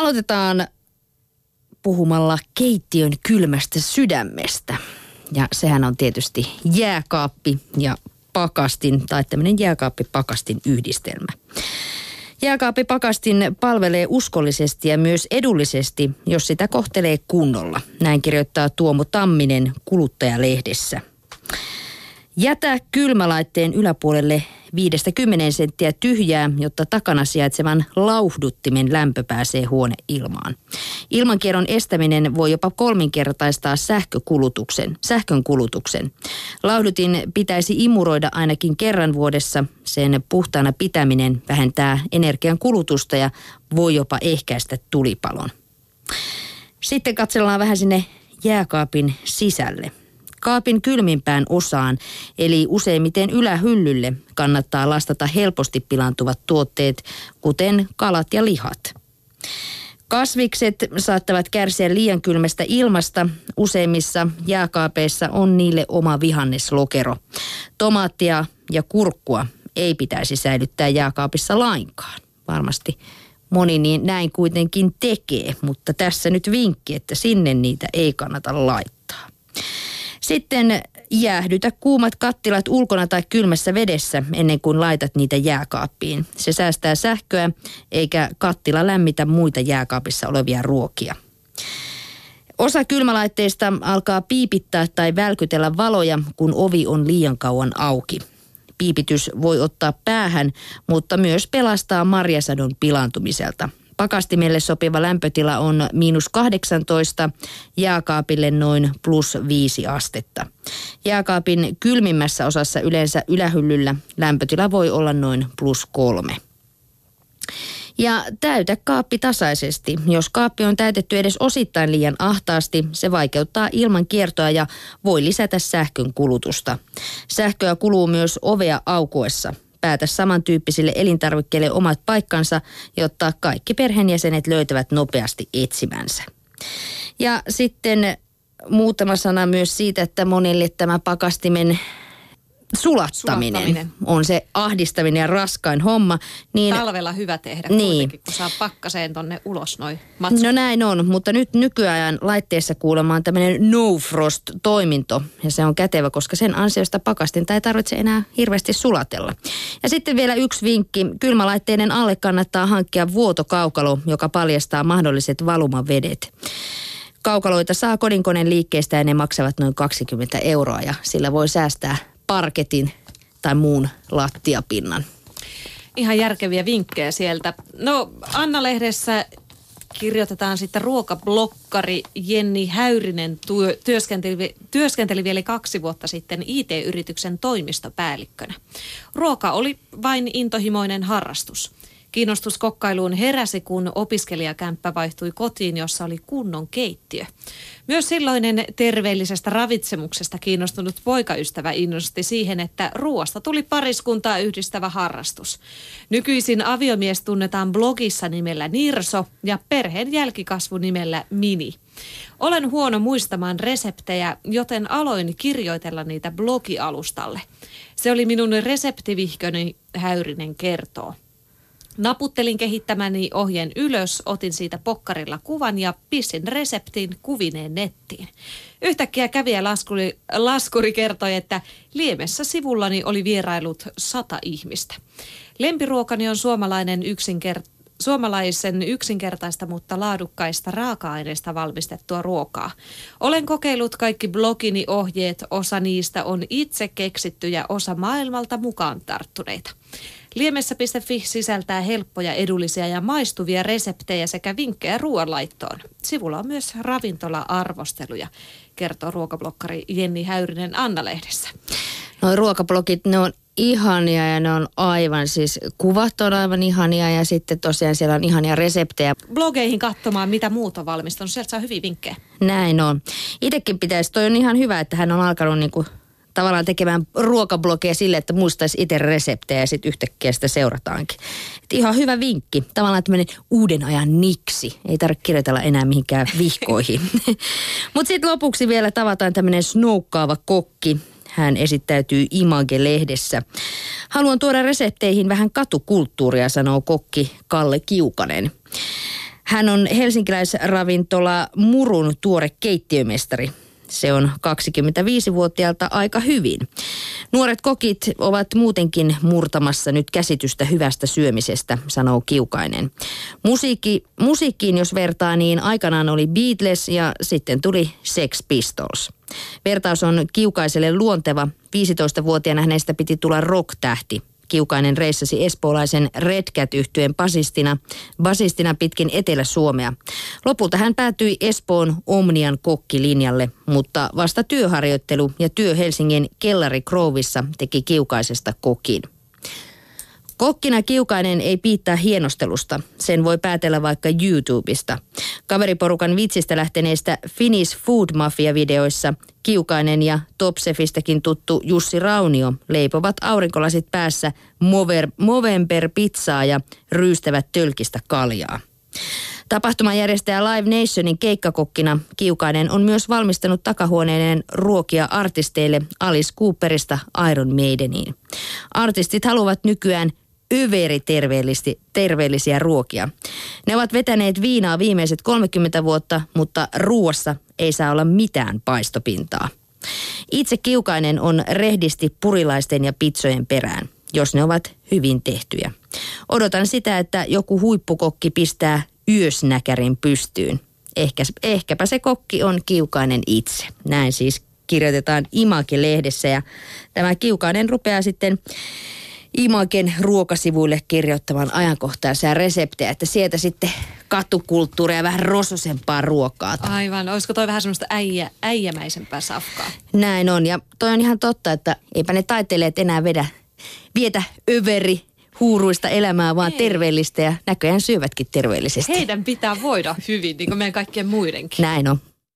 Aloitetaan puhumalla keittiön kylmästä sydämestä. Ja sehän on tietysti jääkaappi ja pakastin tai tämmöinen jääkaappi-pakastin yhdistelmä. Jääkaappipakastin palvelee uskollisesti ja myös edullisesti, jos sitä kohtelee kunnolla. Näin kirjoittaa Tuomo Tamminen kuluttajalehdessä. Jätä kylmälaitteen yläpuolelle 5-10 senttiä tyhjää, jotta takana sijaitsevan lauhduttimen lämpö pääsee huoneilmaan. Ilmankierron estäminen voi jopa kolminkertaistaa sähkökulutuksen, sähkön kulutuksen. Lauhdutin pitäisi imuroida ainakin kerran vuodessa. Sen puhtaana pitäminen vähentää energian kulutusta ja voi jopa ehkäistä tulipalon. Sitten katsellaan vähän sinne jääkaapin sisälle. Kaapin kylmimpään osaan, eli useimmiten ylähyllylle, kannattaa lastata helposti pilantuvat tuotteet, kuten kalat ja lihat. Kasvikset saattavat kärsiä liian kylmästä ilmasta. Useimmissa jääkaapeissa on niille oma vihanneslokero. Tomaattia ja kurkkua ei pitäisi säilyttää jääkaapissa lainkaan. Varmasti moni niin näin kuitenkin tekee, mutta tässä nyt vinkki, että sinne niitä ei kannata laittaa. Sitten jäähdytä kuumat kattilat ulkona tai kylmässä vedessä ennen kuin laitat niitä jääkaappiin. Se säästää sähköä eikä kattila lämmitä muita jääkaapissa olevia ruokia. Osa kylmälaitteista alkaa piipittää tai välkytellä valoja, kun ovi on liian kauan auki. Piipitys voi ottaa päähän, mutta myös pelastaa marjasadon pilaantumiselta – Pakastimelle sopiva lämpötila on miinus 18, jääkaapille noin plus 5 astetta. Jääkaapin kylmimmässä osassa yleensä ylähyllyllä lämpötila voi olla noin plus 3. Ja täytä kaappi tasaisesti. Jos kaappi on täytetty edes osittain liian ahtaasti, se vaikeuttaa ilman kiertoa ja voi lisätä sähkön kulutusta. Sähköä kuluu myös ovea aukuessa päätä samantyyppisille elintarvikkeille omat paikkansa, jotta kaikki perheenjäsenet löytävät nopeasti etsimänsä. Ja sitten muutama sana myös siitä, että monille tämä pakastimen sulattaminen, sulattaminen on se ahdistavinen ja raskain homma. Niin, Talvella hyvä tehdä niin. kun saa pakkaseen tonne ulos noin matsut. No näin on, mutta nyt nykyajan laitteessa kuulemma on tämmöinen no frost toiminto ja se on kätevä, koska sen ansiosta pakastinta ei tarvitse enää hirveästi sulatella. Ja sitten vielä yksi vinkki, kylmälaitteiden alle kannattaa hankkia vuotokaukalo, joka paljastaa mahdolliset valumavedet. Kaukaloita saa kodinkoneen liikkeestä ja ne maksavat noin 20 euroa ja sillä voi säästää parketin tai muun lattiapinnan. Ihan järkeviä vinkkejä sieltä. No Anna-lehdessä kirjoitetaan sitten ruokablokkari Jenni Häyrinen työ, työskenteli, työskenteli vielä kaksi vuotta sitten IT-yrityksen toimistopäällikkönä. Ruoka oli vain intohimoinen harrastus. Kiinnostus kokkailuun heräsi, kun opiskelijakämppä vaihtui kotiin, jossa oli kunnon keittiö. Myös silloinen terveellisestä ravitsemuksesta kiinnostunut poikaystävä innosti siihen, että ruoasta tuli pariskuntaa yhdistävä harrastus. Nykyisin aviomies tunnetaan blogissa nimellä Nirso ja perheen jälkikasvu nimellä Mini. Olen huono muistamaan reseptejä, joten aloin kirjoitella niitä blogialustalle. Se oli minun reseptivihköni, Häyrinen kertoo. Naputtelin kehittämäni ohjeen ylös, otin siitä pokkarilla kuvan ja pissin reseptin kuvineen nettiin. Yhtäkkiä kävijä laskuri, laskuri kertoi, että liemessä sivullani oli vierailut sata ihmistä. Lempiruokani on suomalainen yksinkert- suomalaisen yksinkertaista, mutta laadukkaista raaka-aineista valmistettua ruokaa. Olen kokeillut kaikki blogini ohjeet, osa niistä on itse keksitty ja osa maailmalta mukaan tarttuneita. Liemessä.fi sisältää helppoja, edullisia ja maistuvia reseptejä sekä vinkkejä ruoanlaittoon. Sivulla on myös ravintola-arvosteluja, kertoo ruokablokkari Jenni Häyrinen Anna-lehdessä. Noin ruokablogit, ne on ihania ja ne on aivan siis, kuvat on aivan ihania ja sitten tosiaan siellä on ihania reseptejä. Blogeihin katsomaan, mitä muut on valmistunut, sieltä saa hyviä vinkkejä. Näin on. Itekin pitäisi, toi on ihan hyvä, että hän on alkanut niin kuin tavallaan tekemään ruokablogeja sille, että muistaisi itse reseptejä ja sitten yhtäkkiä sitä seurataankin. Et ihan hyvä vinkki. Tavallaan tämmöinen uuden ajan niksi. Ei tarvitse kirjoitella enää mihinkään vihkoihin. Mutta sitten lopuksi vielä tavataan tämmöinen snoukkaava kokki. Hän esittäytyy Image-lehdessä. Haluan tuoda resepteihin vähän katukulttuuria, sanoo kokki Kalle Kiukanen. Hän on helsinkiläisravintola Murun tuore keittiömestari. Se on 25-vuotiaalta aika hyvin. Nuoret kokit ovat muutenkin murtamassa nyt käsitystä hyvästä syömisestä, sanoo Kiukainen. Musiikki, musiikkiin jos vertaa, niin aikanaan oli Beatles ja sitten tuli Sex Pistols. Vertaus on Kiukaiselle luonteva. 15-vuotiaana hänestä piti tulla rock-tähti. Kiukainen reissasi espoolaisen Red cat yhtyeen basistina, basistina pitkin Etelä-Suomea. Lopulta hän päätyi Espoon Omnian kokkilinjalle, mutta vasta työharjoittelu ja työ Helsingin Kellari Krouvissa teki Kiukaisesta kokin. Kokkina Kiukainen ei piittaa hienostelusta. Sen voi päätellä vaikka YouTubesta. Kaveriporukan vitsistä lähteneistä Finnish Food Mafia-videoissa Kiukainen ja Topsefistäkin tuttu Jussi Raunio leipovat aurinkolasit päässä Mover, Movember-pizzaa ja ryystävät tölkistä kaljaa. Tapahtuman järjestäjä Live Nationin keikkakokkina Kiukainen on myös valmistanut takahuoneen ruokia artisteille Alice Cooperista Iron Maideniin. Artistit haluavat nykyään yveri terveellisiä ruokia. Ne ovat vetäneet viinaa viimeiset 30 vuotta, mutta ruuassa ei saa olla mitään paistopintaa. Itse kiukainen on rehdisti purilaisten ja pitsojen perään, jos ne ovat hyvin tehtyjä. Odotan sitä, että joku huippukokki pistää yösnäkärin pystyyn. Ehkä, ehkäpä se kokki on kiukainen itse. Näin siis kirjoitetaan Imake-lehdessä ja tämä kiukainen rupeaa sitten Imagen ruokasivuille kirjoittamaan ajankohtaisia reseptejä, että sieltä sitten katukulttuuria ja vähän rososempaa ruokaa. Aivan, olisiko toi vähän semmoista äijä, äijämäisempää safkaa? Näin on ja toi on ihan totta, että eipä ne taiteilijat enää vedä, vietä överi huuruista elämää, vaan Ei. terveellistä ja näköjään syövätkin terveellisesti. Heidän pitää voida hyvin, niin kuin meidän kaikkien muidenkin. Näin on.